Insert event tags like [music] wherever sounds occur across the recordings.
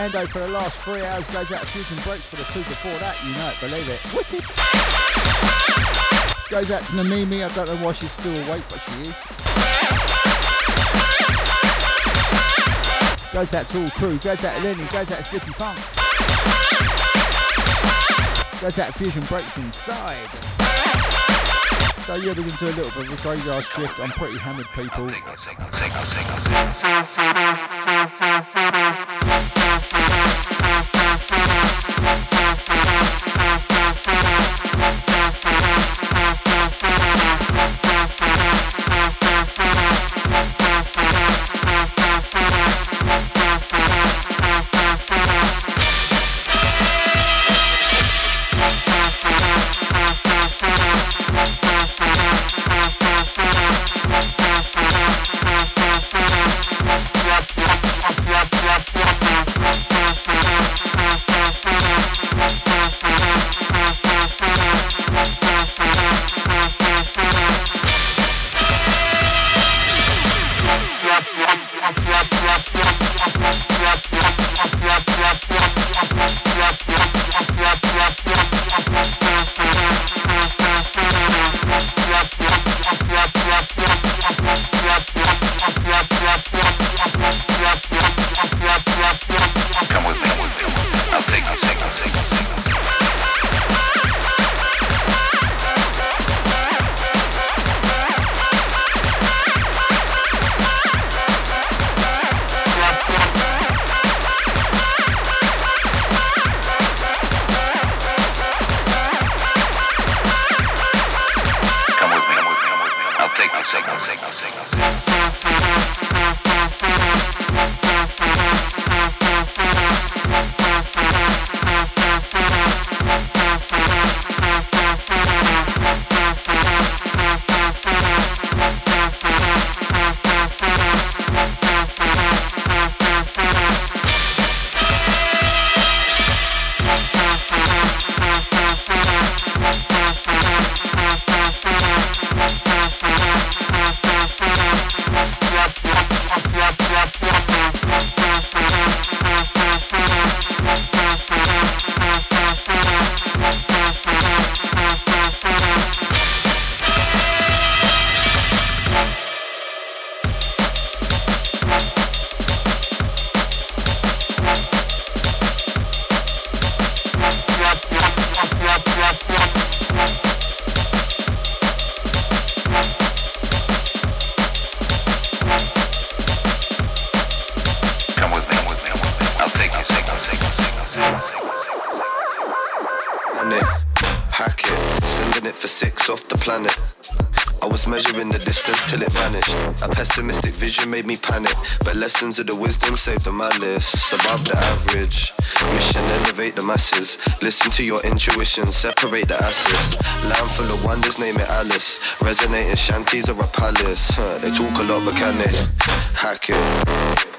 Delicious. Goes out Ando for the last three hours. Goes out of Fusion Breaks for the two before that. You know it, believe it. Wicked. Goes out to Namimi. I don't know why she's still awake, but she is. Goes out to all crew. Goes out to Lenny. Goes out to Slippy Funk. Goes out to Fusion Breaks inside. So yeah, we're going to do a little bit of a graveyard shift. I'm pretty hammered, people. Lessons of the wisdom saved the malice. Above the average. Mission elevate the masses. Listen to your intuition, separate the asses. Land full of wonders, name it Alice. Resonating shanties or a palace. Huh, they talk a lot, but can they hack it?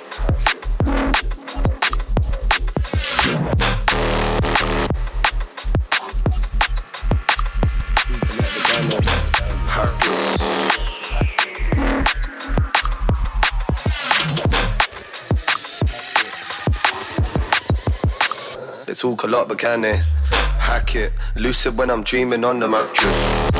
Talk a lot, but can they hack it? Lucid when I'm dreaming on the mattress.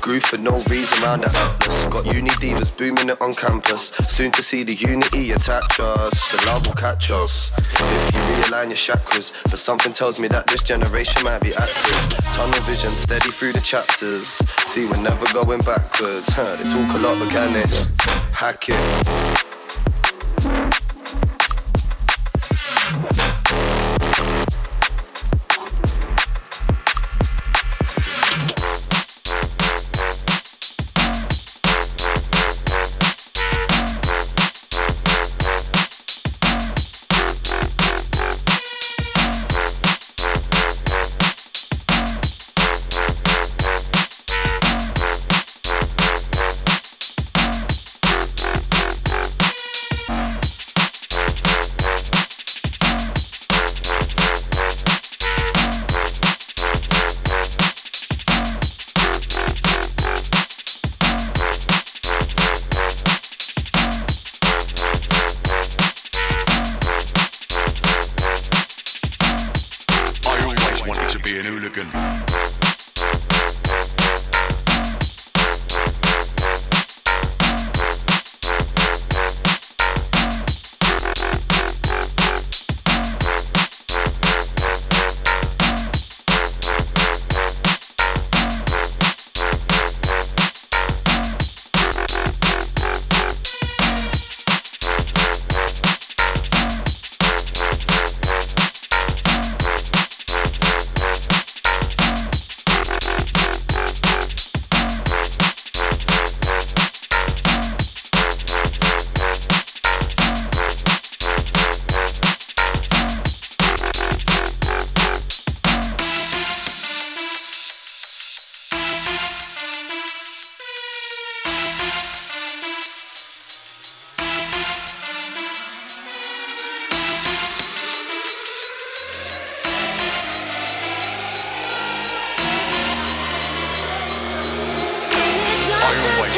Groove for no reason round the atlas. Got uni divas booming it on campus. Soon to see the unity attach us. The love will catch us. If you realign your chakras, but something tells me that this generation might be active. Tunnel vision steady through the chapters. See, we're never going backwards. Huh, they talk a lot, but can they hack it?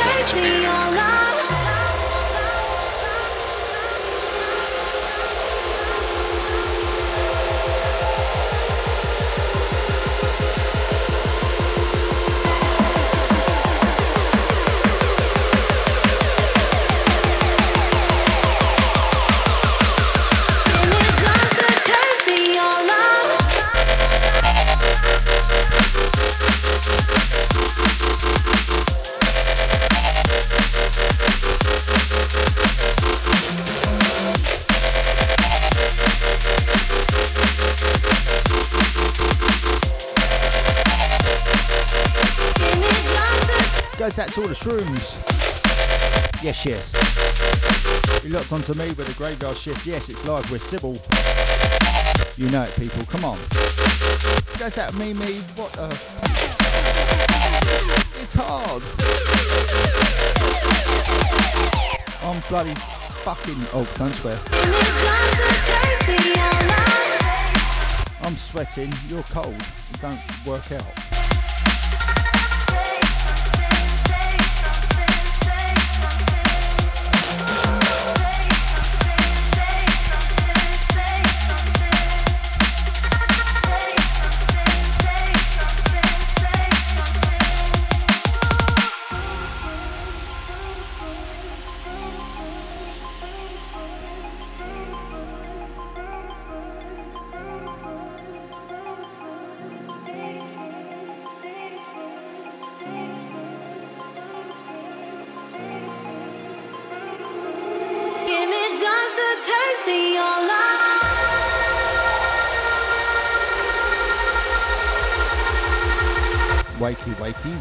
That's all the shrooms. Yes, yes. You looked onto me with a graveyard shift. Yes, it's live with Sible. You know it, people. Come on. Goes out me, me. What the? It's hard. I'm bloody fucking. Oh, don't swear. I'm sweating. You're cold. don't work out.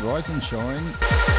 Rise and Shine.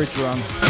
Bridge run.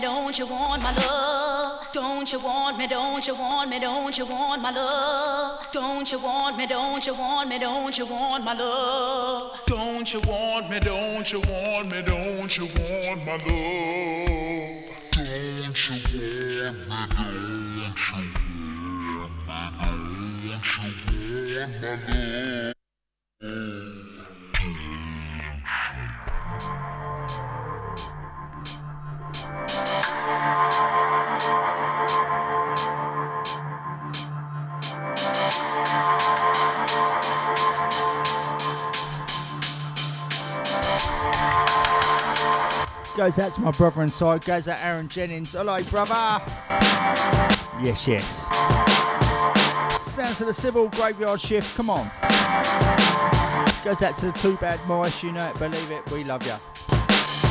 Don't you want my look Don't you want me, don't you want me, don't you want my love? Don't you want me, don't you want me, don't you want my love? Don't you want me, don't you want me, don't you want my love? Goes out to my brother inside. Goes out Aaron Jennings. Hello, brother. Yes, yes. Sounds of the Sible Graveyard Shift. Come on. Goes out to the Too Bad Morris. You know it, believe it. We love you.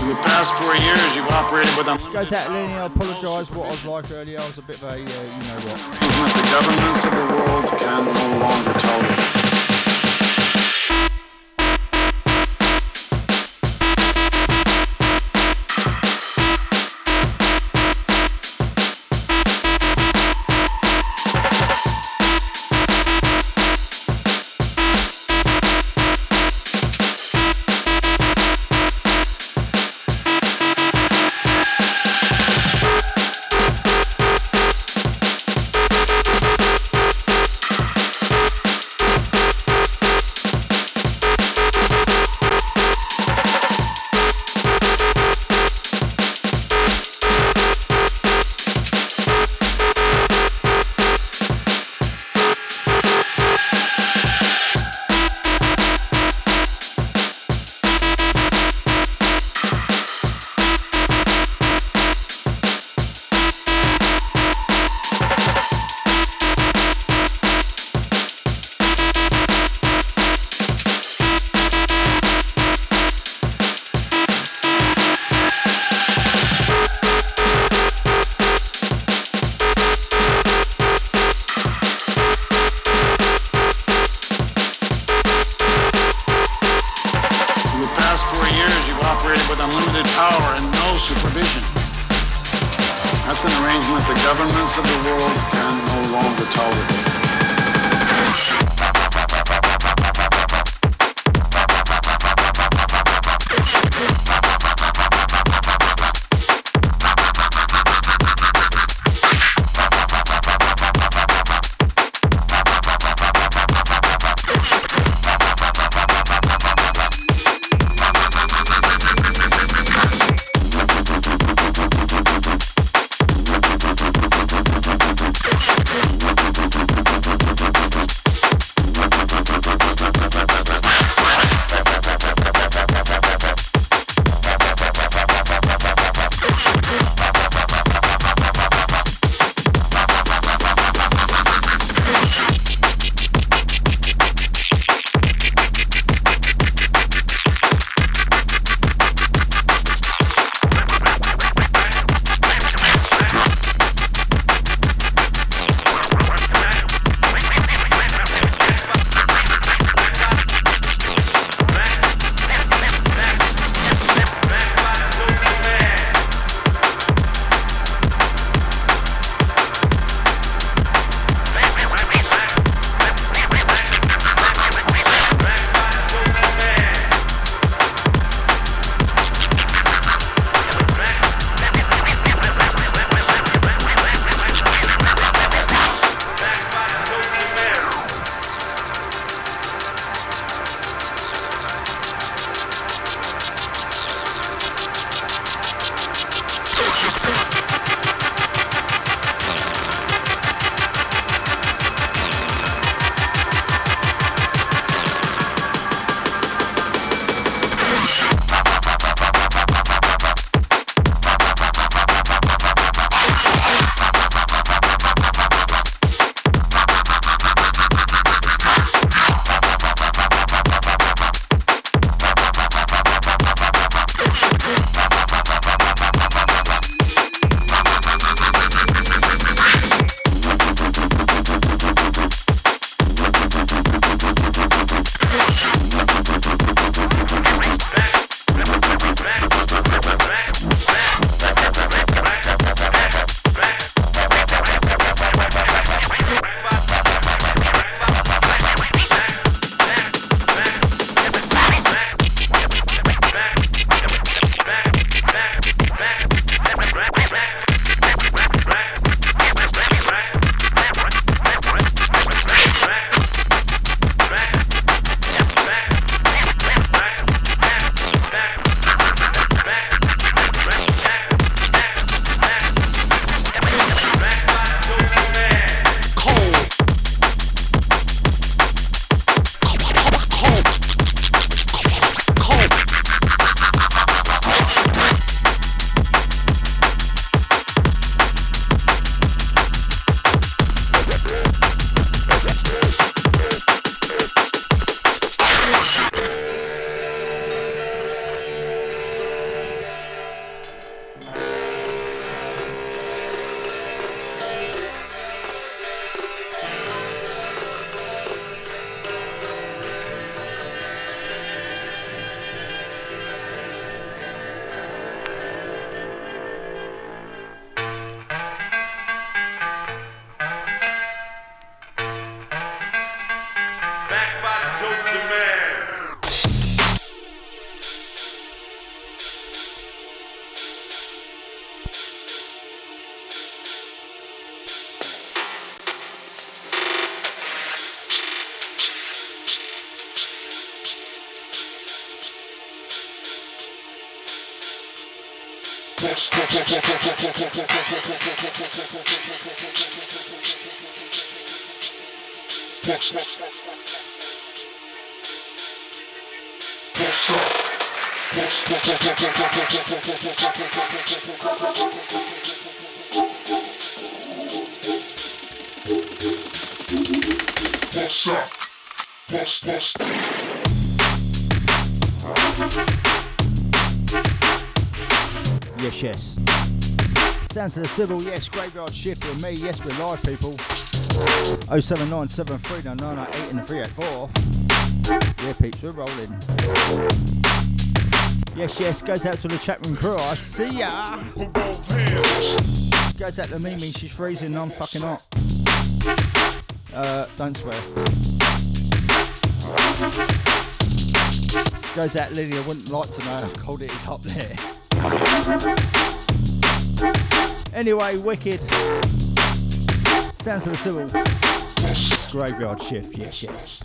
In the past four years, you've operated with unlimited Goes out Lenny. I apologise what I was like earlier. I was a bit of a, uh, you know what. the governments of the world can no longer tolerate. Sounds to the Sible, yes, graveyard shift with me, yes, we're live people. 079739998 and 384. Yeah, peeps, we're rolling. Yes, yes, goes out to the chat room crew, I see ya. Goes out to Mimi, she's freezing, I'm fucking hot. Uh, don't swear. Goes out I wouldn't like to know how cold it is up there. Anyway, wicked. Sounds of the Sible. Graveyard shift, yes, yes.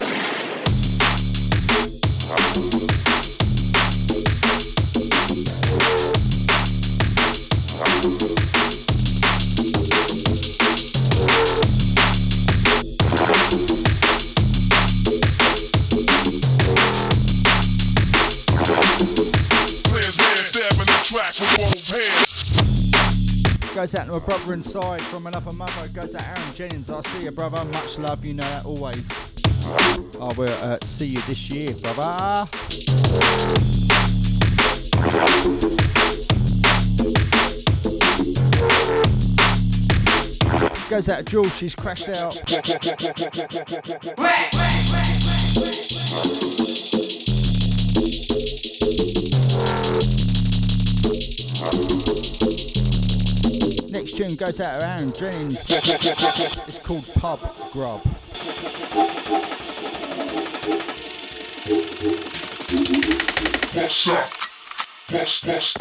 Goes out to a brother inside from another mother. Goes out Aaron Jennings. I see you, brother. Much love. You know that always. I will uh, see you this year, brother. Goes out to Jules. She's crashed out. Next tune goes out Aaron Jennings. It's called Pub Grub. What's up? What's, what's,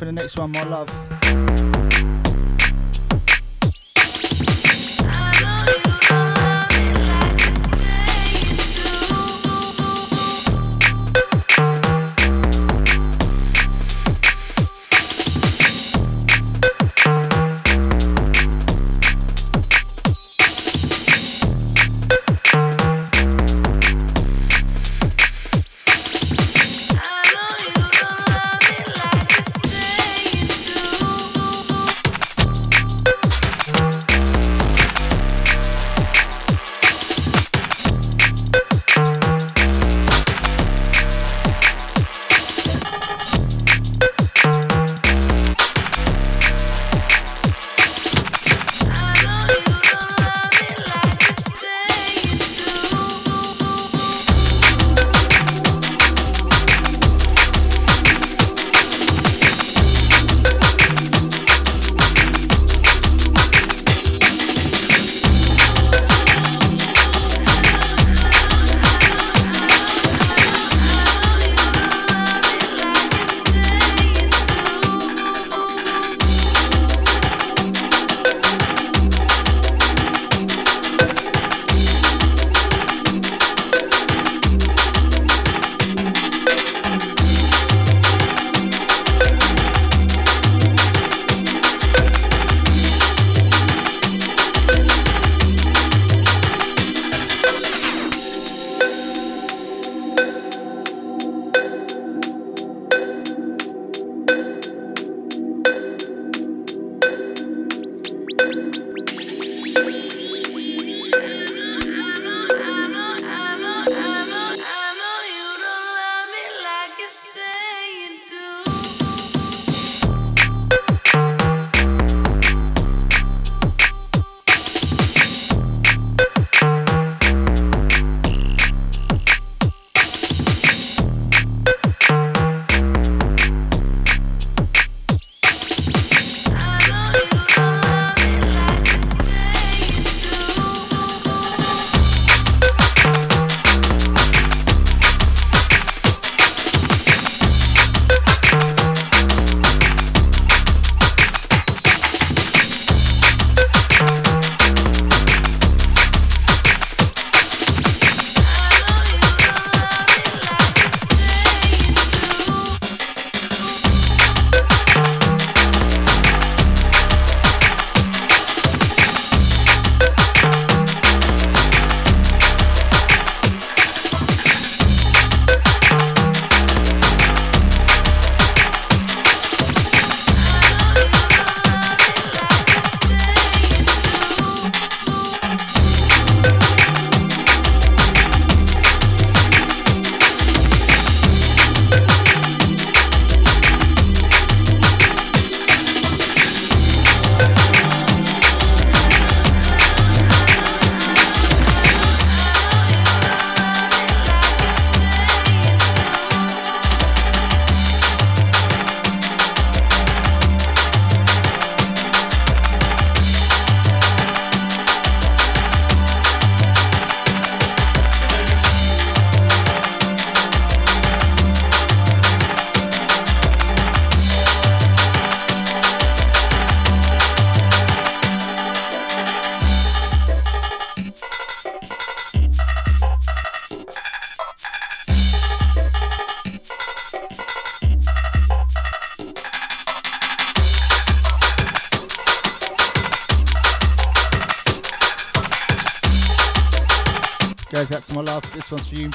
for the next one, my love.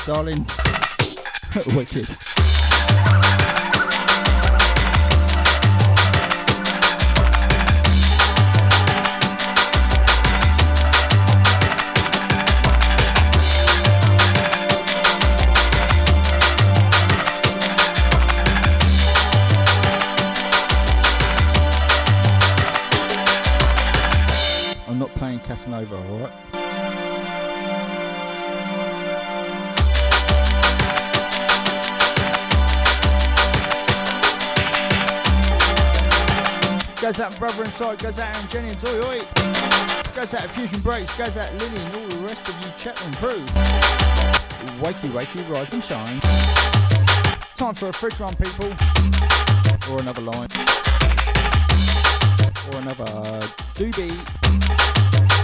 Darling. [laughs] Wicked. I'm not playing Casanova, alright? Goes out Brother Inside, goes out Aaron Jennings, oi oi. Goes out Fusion Breaks, goes out Lily and all the rest of you Chetland crew. Wakey, wakey, rise and shine. Time for a fridge run, people. Or another line. Or another doobie.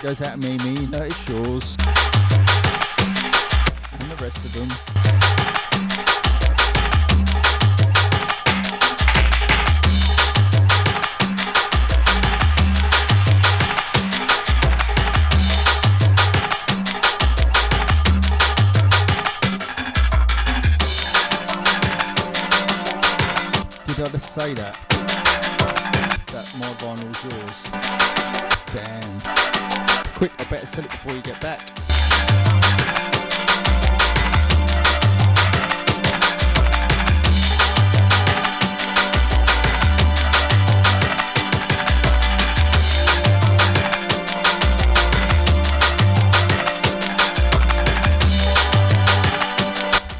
Goes out to Mimi, it's yours. And the rest of them. Did I just say that? That my vinyl's yours. Damn. Quick, I better sell it before you get back.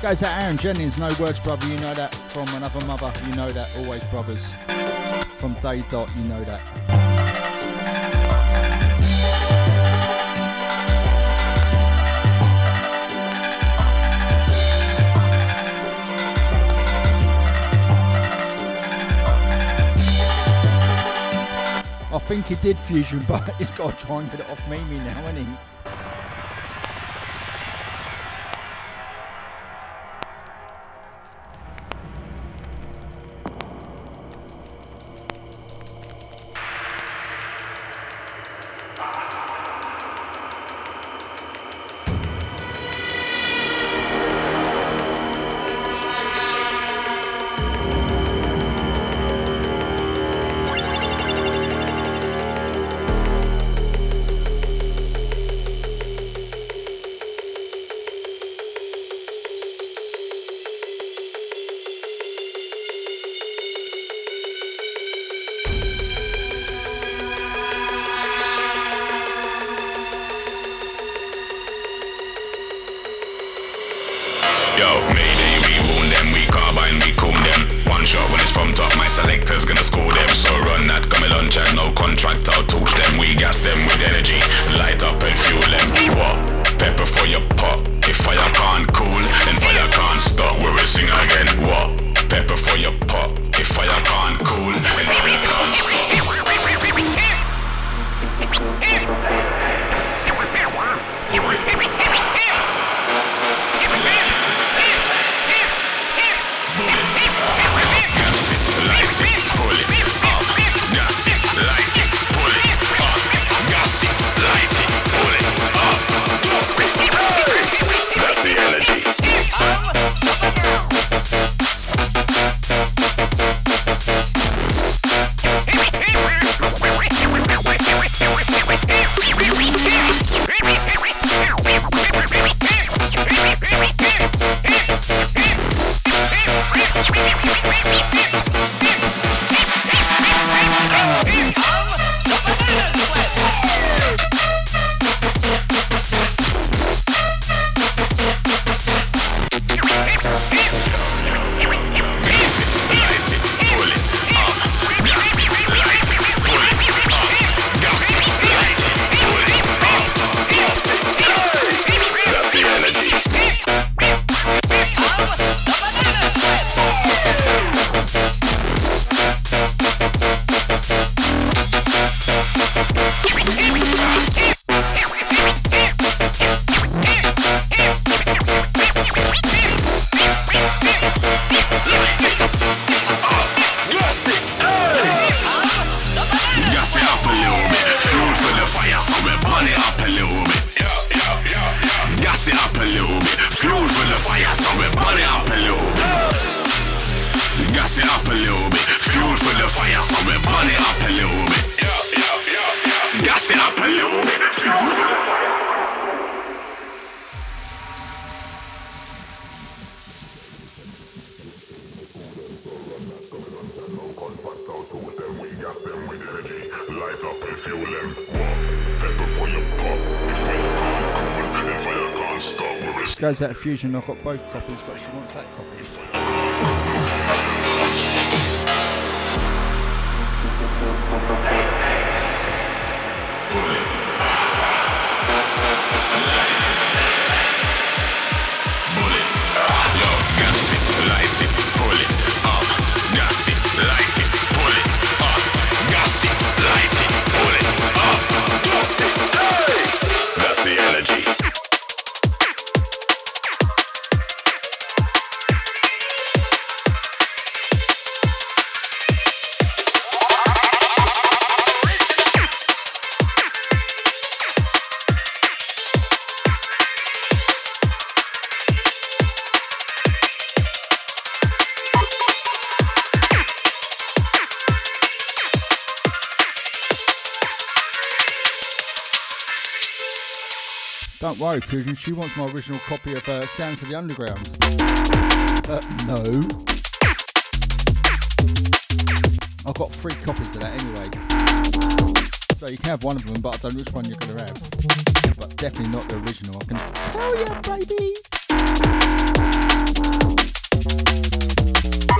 Goes out Aaron Jennings, no words, brother. You know that from another mother. You know that always, brothers. From day dot, you know that. Think he did fusion, [laughs] but he's got to try and get it off Mimi now, hasn't he? Of Fusion. I've got both copies, but she wants that copy. Don't worry, Fusion, she wants my original copy of uh, Sounds of the Underground. Uh, no. I've got three copies of that anyway. So you can have one of them, but I don't know which one you're going to have. But definitely not the original, I can tell you, baby!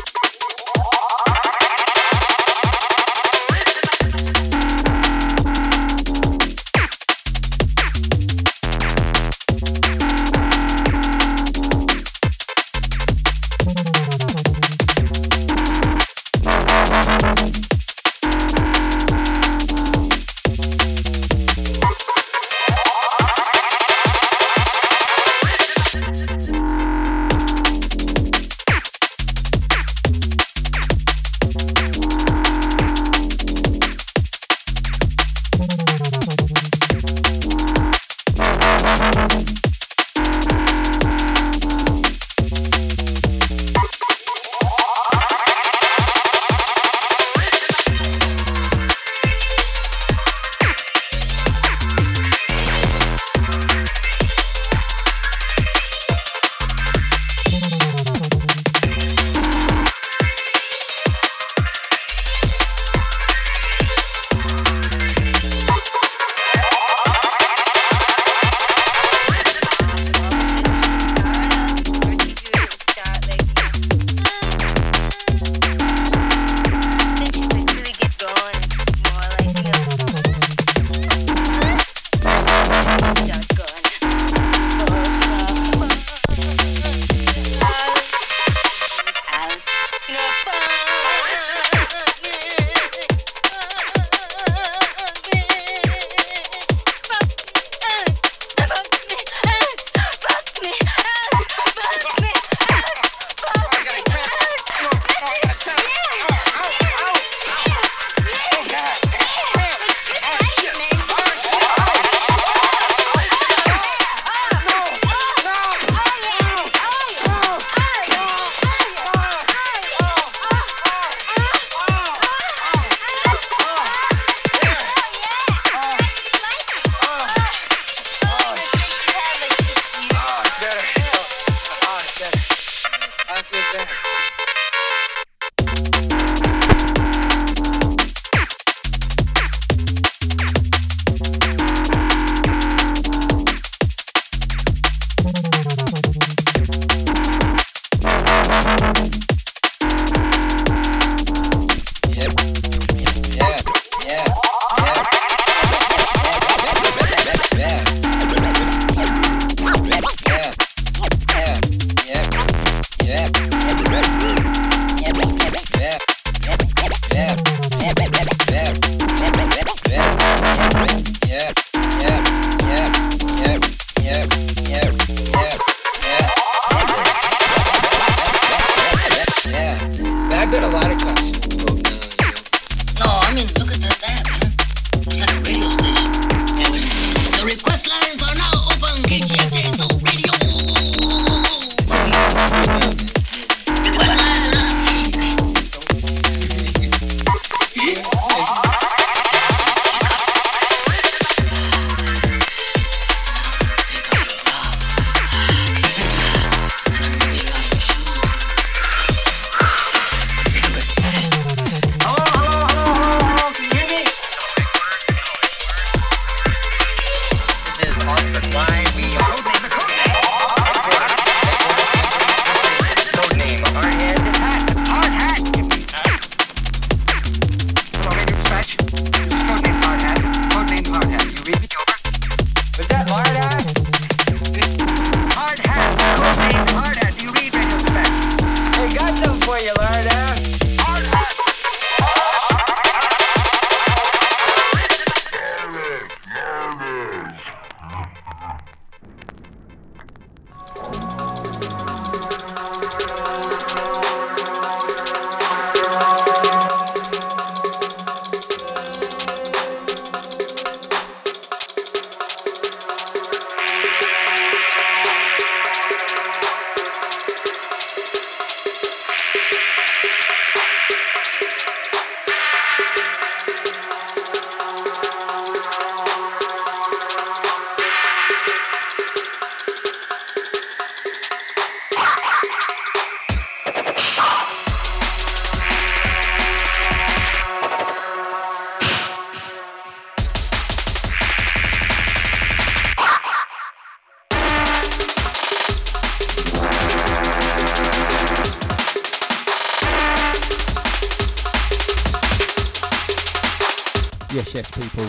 Yes, yes, people.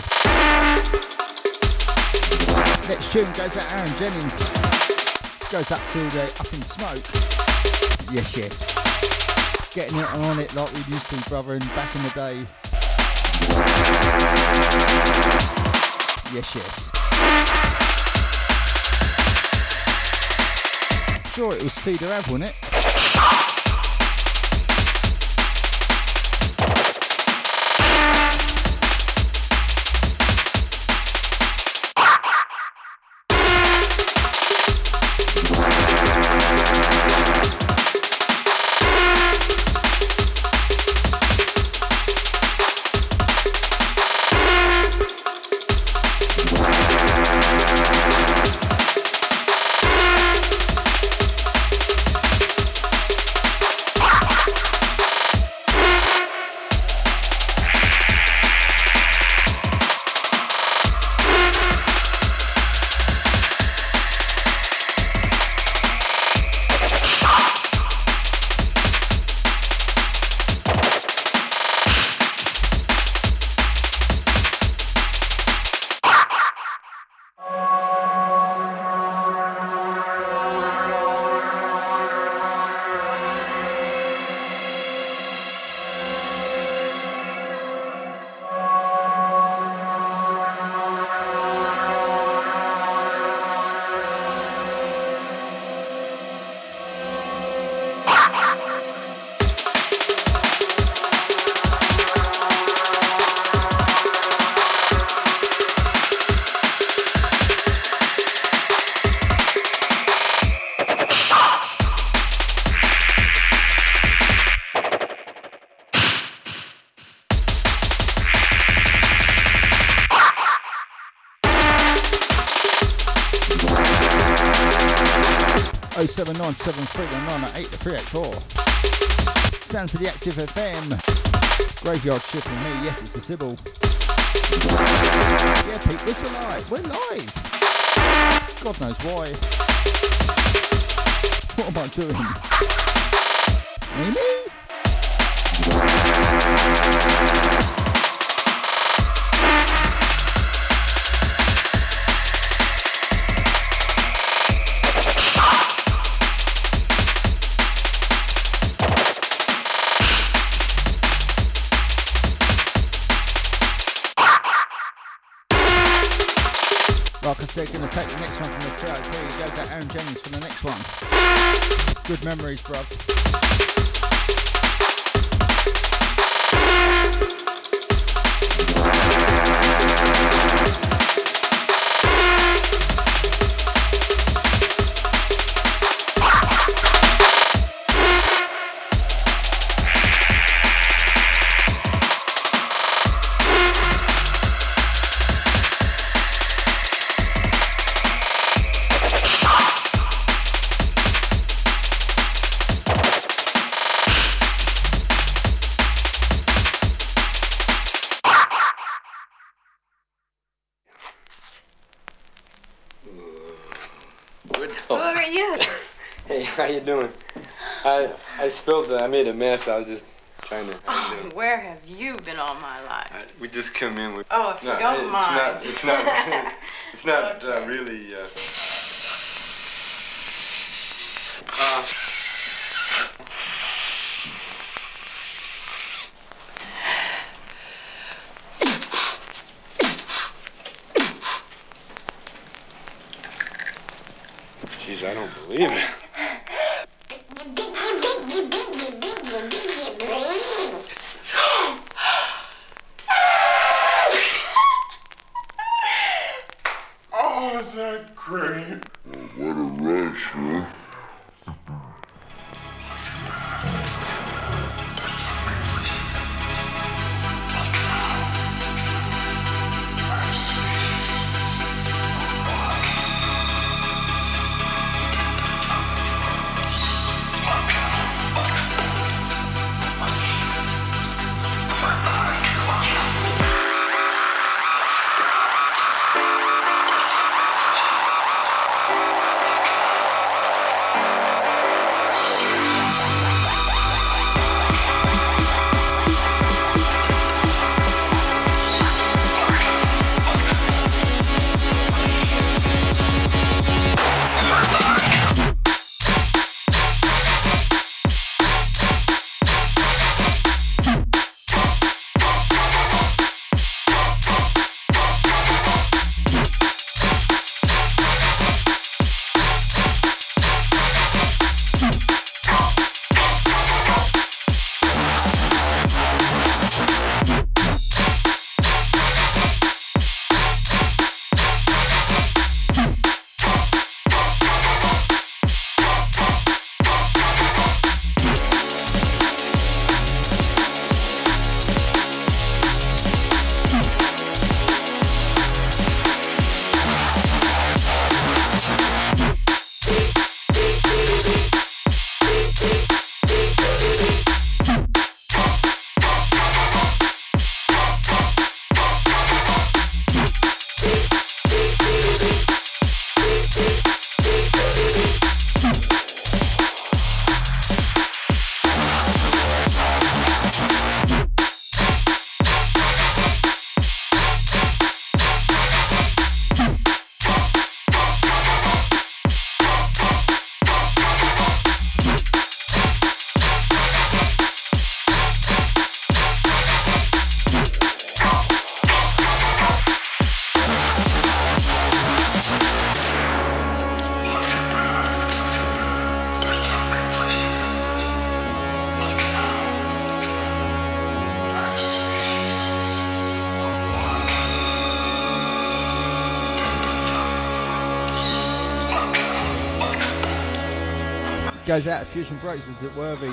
Next tune goes out Aaron Jennings. Goes up to the Up in Smoke. Yes, yes. Getting it on it like we used to, brother, and back in the day. Yes, yes. Sure, it was Cedar Ave, wasn't it? 07973198384. Sounds of the Active FM. Graveyard shift with me. Yes, it's a Sible. Yeah, Pete, this we're live. We're live. God knows why. What am I doing? Mimi? They're going to take the next one from the TIP. Goes to Aaron Jennings for the next one. Good memories, bruv. I spilled. I made a mess. I was just trying to. Oh, where have you been all my life? I, we just come in with. Oh, if no, you don't it's mind. Not, it's not. [laughs] it's not [laughs] uh, really. Uh, was that great. Oh, what a rush, huh? Goes out to Fusion Breaks. Is it worthy?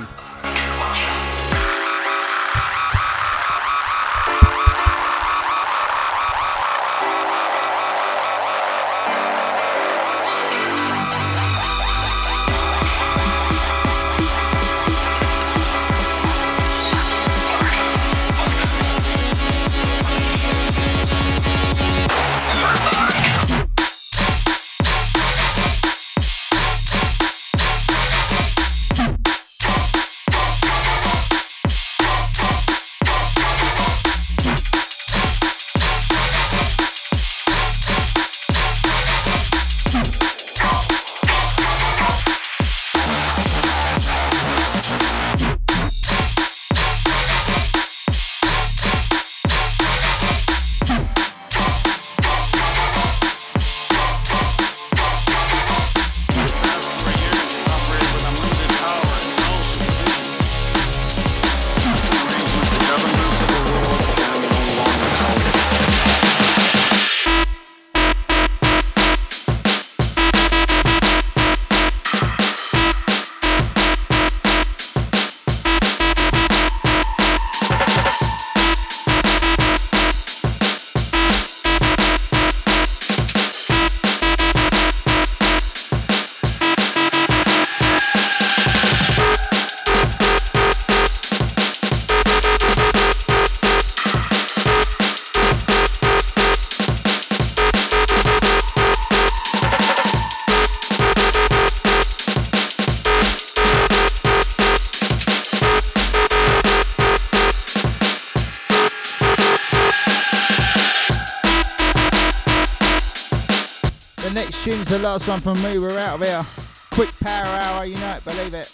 The next tune's the last one from me. We're out of here. Quick power hour, you know it, believe it.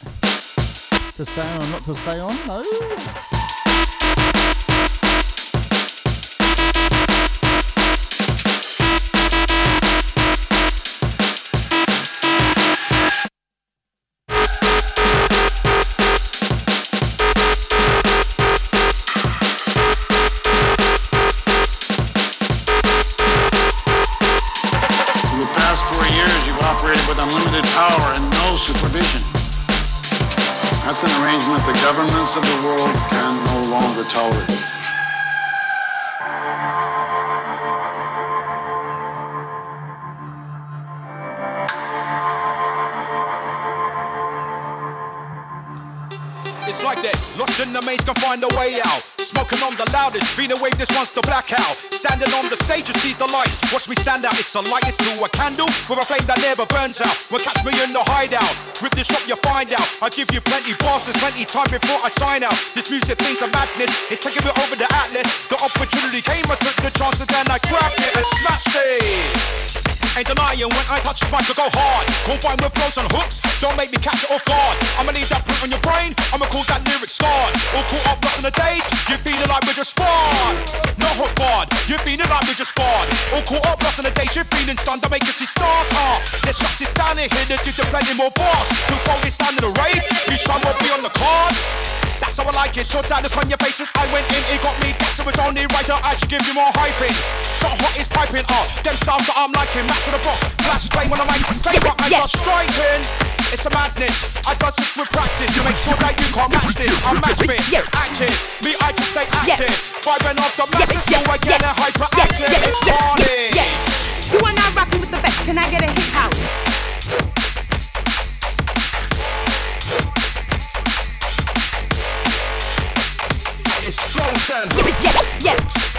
To stay on, not to stay on, no. Governments of the world can no longer tolerate. It's like that, lost in the maze, can find a way out. Smoking on the loudest, being a wave, this one's the blackout. Standing on the stage, you see the lights. Watch me stand out, it's the lightest to a candle with a flame that never burns out. Well, catch me in the hideout. Rip this up, you find out. I give you plenty bars, plenty time before I sign out. This music thing's a madness, it's taking me over the atlas. The opportunity came, I took the chance, and then I grabbed it and smashed it. Ain't denying when I touch this mic, I go hard. Combine with flows and hooks, don't make me catch it off guard. I'ma need that print on your brain, I'ma cause that lyric scarred. All caught up lost in the days, you feeling like we're just sparred. No hot barred, you feeling like we're just sparred. All caught up lost in the days, you're feeling stunned, I make you see stars. Ah, let's shut this down and hit this, give you plenty more bars. Who fold this down in the rave, each time will be on the cards. That's how I like it. Saw that look on your faces. I went in, it got me. That's so it's only right that I should give you more hyping. So hot is piping up. Them styles that I'm liking. Match to the boss. Flash flame when I'm like to say what I start striking. It's a madness. I does this with practice to make sure that you can't match this. I'm match fit, active. Me, I just stay active. Vibing off the masses, so I get a hyperactive. It's hardy. You are not rocking with the best. Can I get a hit house? explosion. Yeah, yeah, yeah.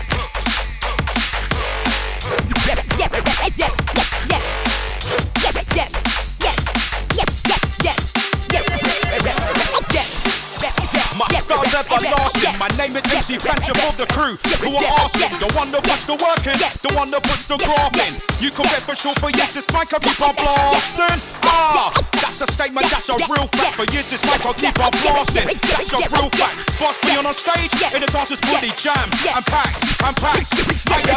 Name is MC Fancher for the crew who are asking. The one that puts the work in, the one that puts the graft in. You can bet for sure for yes, this mic will keep on blasting. Ah, that's a statement, that's a real fact. For years, this mic will keep on blasting. That's a real fact. Boss be on stage, in the dance is fully jammed and packed and packed. You like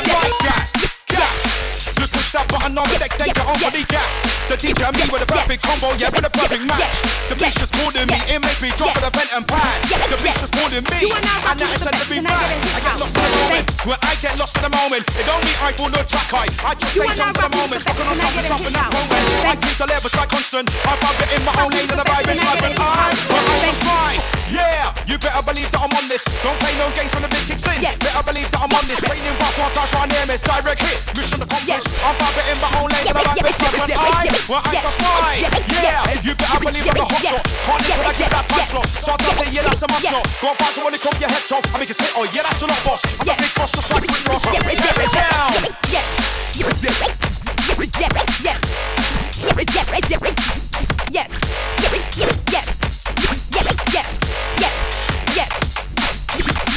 that? Gas. Just push that button on the next stage, on for the gas. The DJ and me with a perfect combo, yeah, with a perfect match. The beat's just more than me, it makes me drop with a pen and pad. The beat's just more than me, and that is to be back. I get lost in the moment, where I get lost in the moment. It don't mean I fall no track high. I just say something for the moment, talking on something, something that's moment. I keep the levels like constant. I found it in my own lane and the vibe is and I, well, I was fine. Yeah, you better believe that I'm on this. Don't play no games when the big kicks in. Better believe that I'm on this. Raining fast, one time trying near miss. Direct hit, mission accomplished. I'm faster in my own lane and I like this time when I, when I just fly. Yeah, you better believe I'm the hot shot. Harness when I get that time slot. So I say, yeah, that's a must lot. Go faster when you comes your head top. I make you say, oh yeah, that's a lot, boss. I'm a big boss just like Rick Ross. Get it down. Yes. Yes. Yes. Yes. Yes. Yes. Yes. Yes.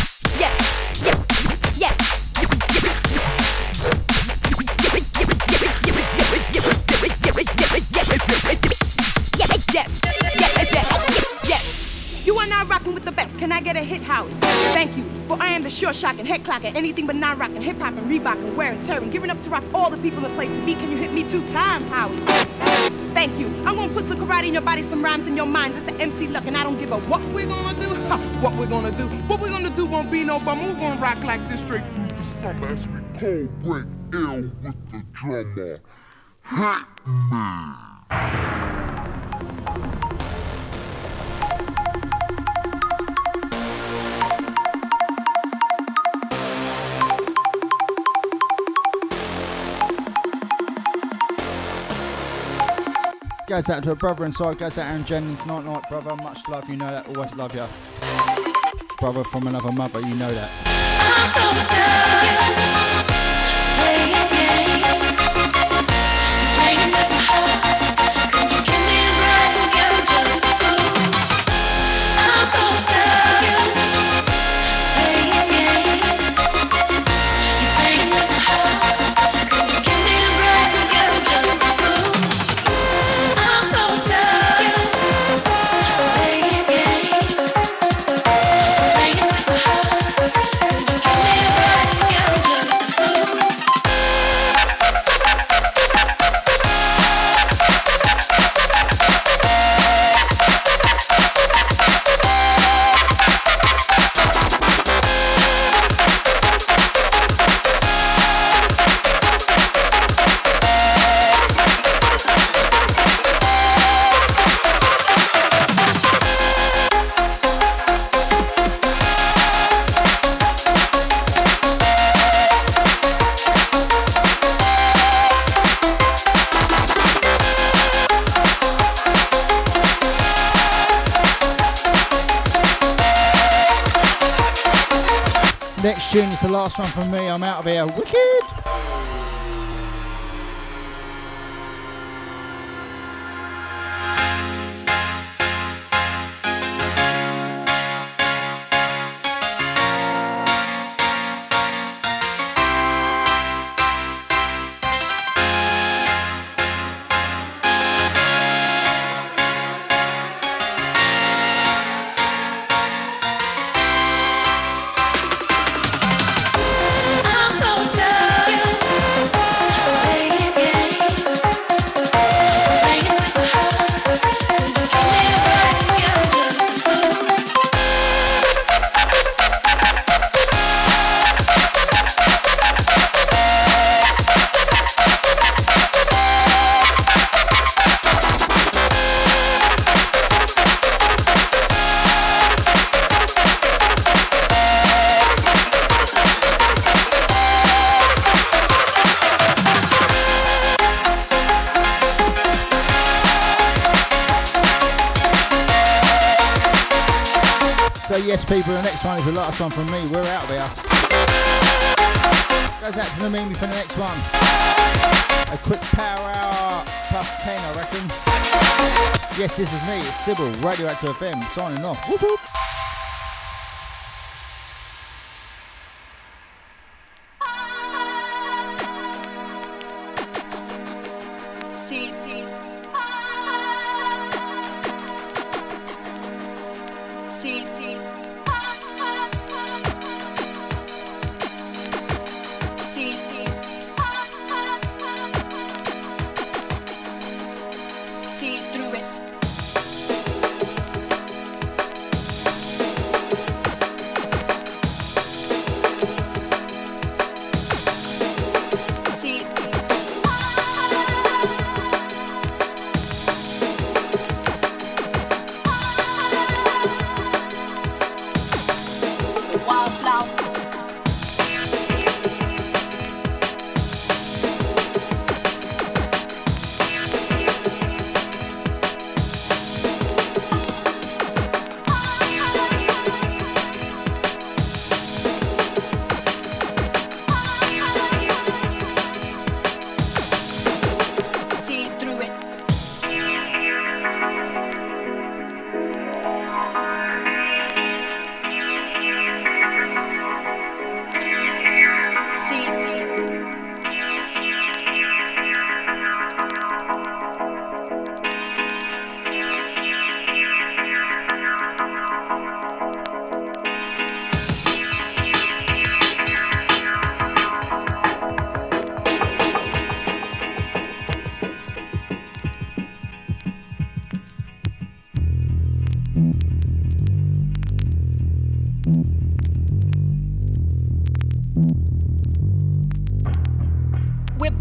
Yes. Yes. Yes. Yes. You are now rocking with the best. Can I get a hit, Howie? Thank you. For I am the sure shocking, head clocking, anything but non rocking, hip hop and Reebok and wear and tear giving up to rock all the people in place to be. Can you hit me two times, Howie? Thank you. I'm gonna put some karate in your body, some rhymes in your minds. It's the MC Luck, and I don't give a what we're gonna do. Ha, what we're gonna do. What we're gonna do won't be no bum. We're gonna rock like this straight through the summer as we cold break ill with the drummer. Hit me. Goes out to a brother inside, goes out Aaron Jennings, night night brother, much love, you know that, always love you. Brother from another mother, you know that. One from me. I'm out of here. Wicked! Yes, people, the next one is the last one from me. We're out there. Goes out to the Mimi for the next one. A quick power hour plus 10, I reckon. Yes, this is me. It's Sible, Radioactive FM, signing off. Whoop, whoop.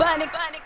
panic, panic.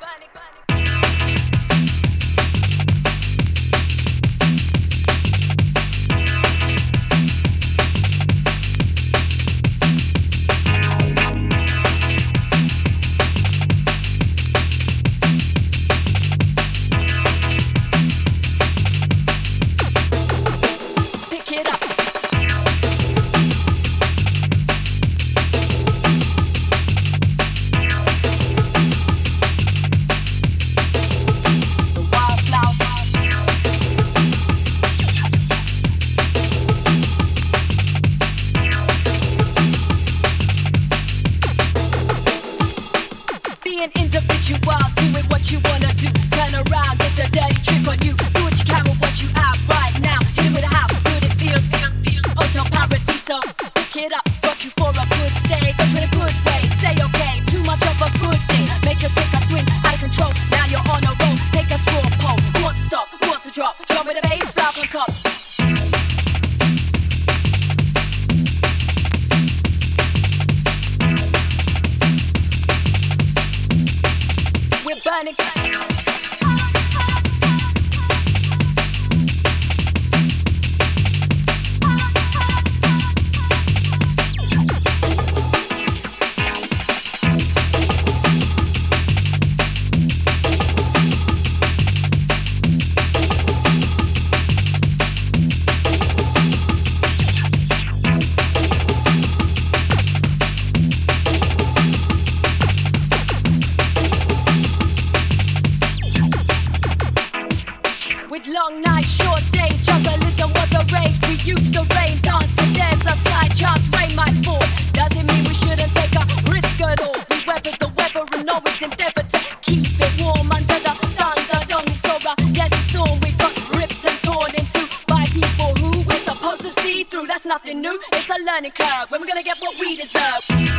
learning curve when we gonna get what we deserve.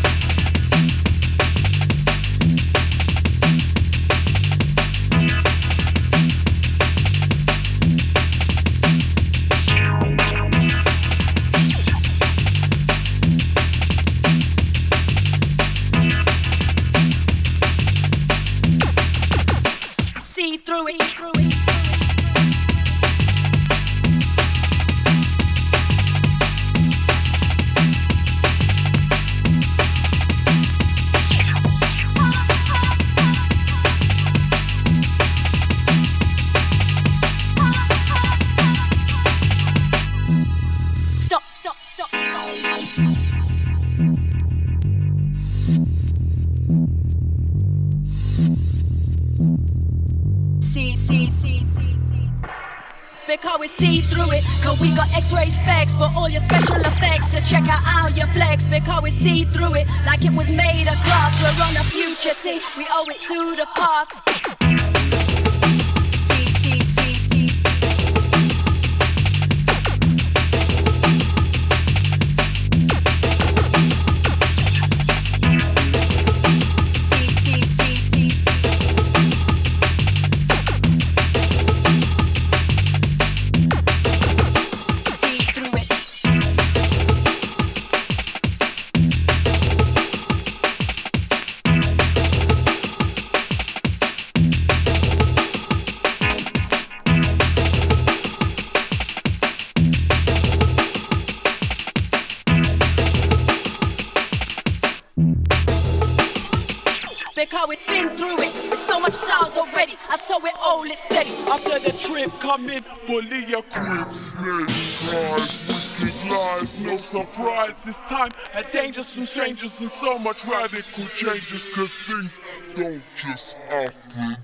changes and so much radical changes cause things don't just happen.